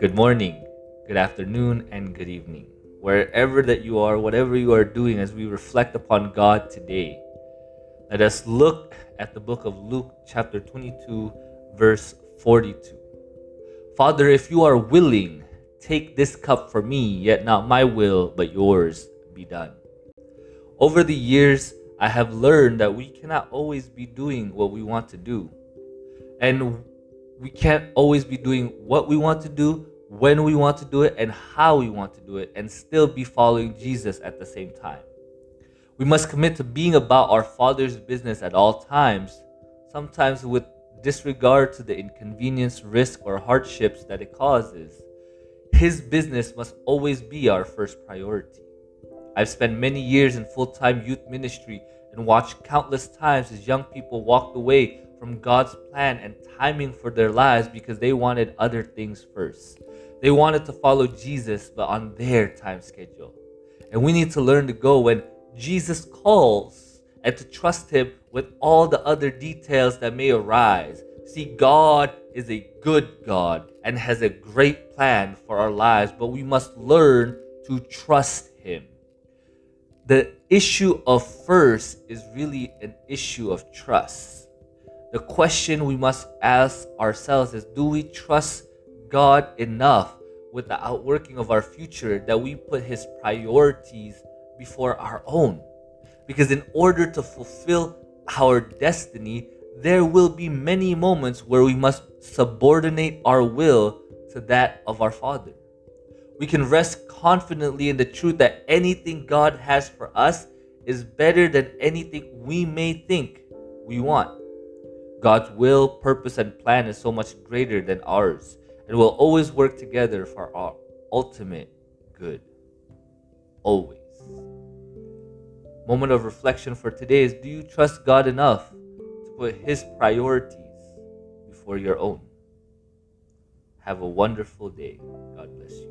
Good morning, good afternoon, and good evening. Wherever that you are, whatever you are doing, as we reflect upon God today, let us look at the book of Luke, chapter 22, verse 42. Father, if you are willing, take this cup for me, yet not my will, but yours be done. Over the years, I have learned that we cannot always be doing what we want to do. And we can't always be doing what we want to do, when we want to do it, and how we want to do it, and still be following Jesus at the same time. We must commit to being about our Father's business at all times, sometimes with disregard to the inconvenience, risk, or hardships that it causes. His business must always be our first priority. I've spent many years in full time youth ministry and watched countless times as young people walked away from God's plan and timing for their lives because they wanted other things first. They wanted to follow Jesus, but on their time schedule. And we need to learn to go when Jesus calls and to trust Him with all the other details that may arise. See, God is a good God and has a great plan for our lives, but we must learn to trust Him. The issue of first is really an issue of trust the question we must ask ourselves is do we trust God enough with the outworking of our future that we put His priorities before our own? Because in order to fulfill our destiny, there will be many moments where we must subordinate our will to that of our Father. We can rest confidently in the truth that anything God has for us is better than anything we may think we want. God's will, purpose, and plan is so much greater than ours and will always work together for our ultimate good. Always. Moment of reflection for today is Do you trust God enough to put His priorities before your own? Have a wonderful day. God bless you.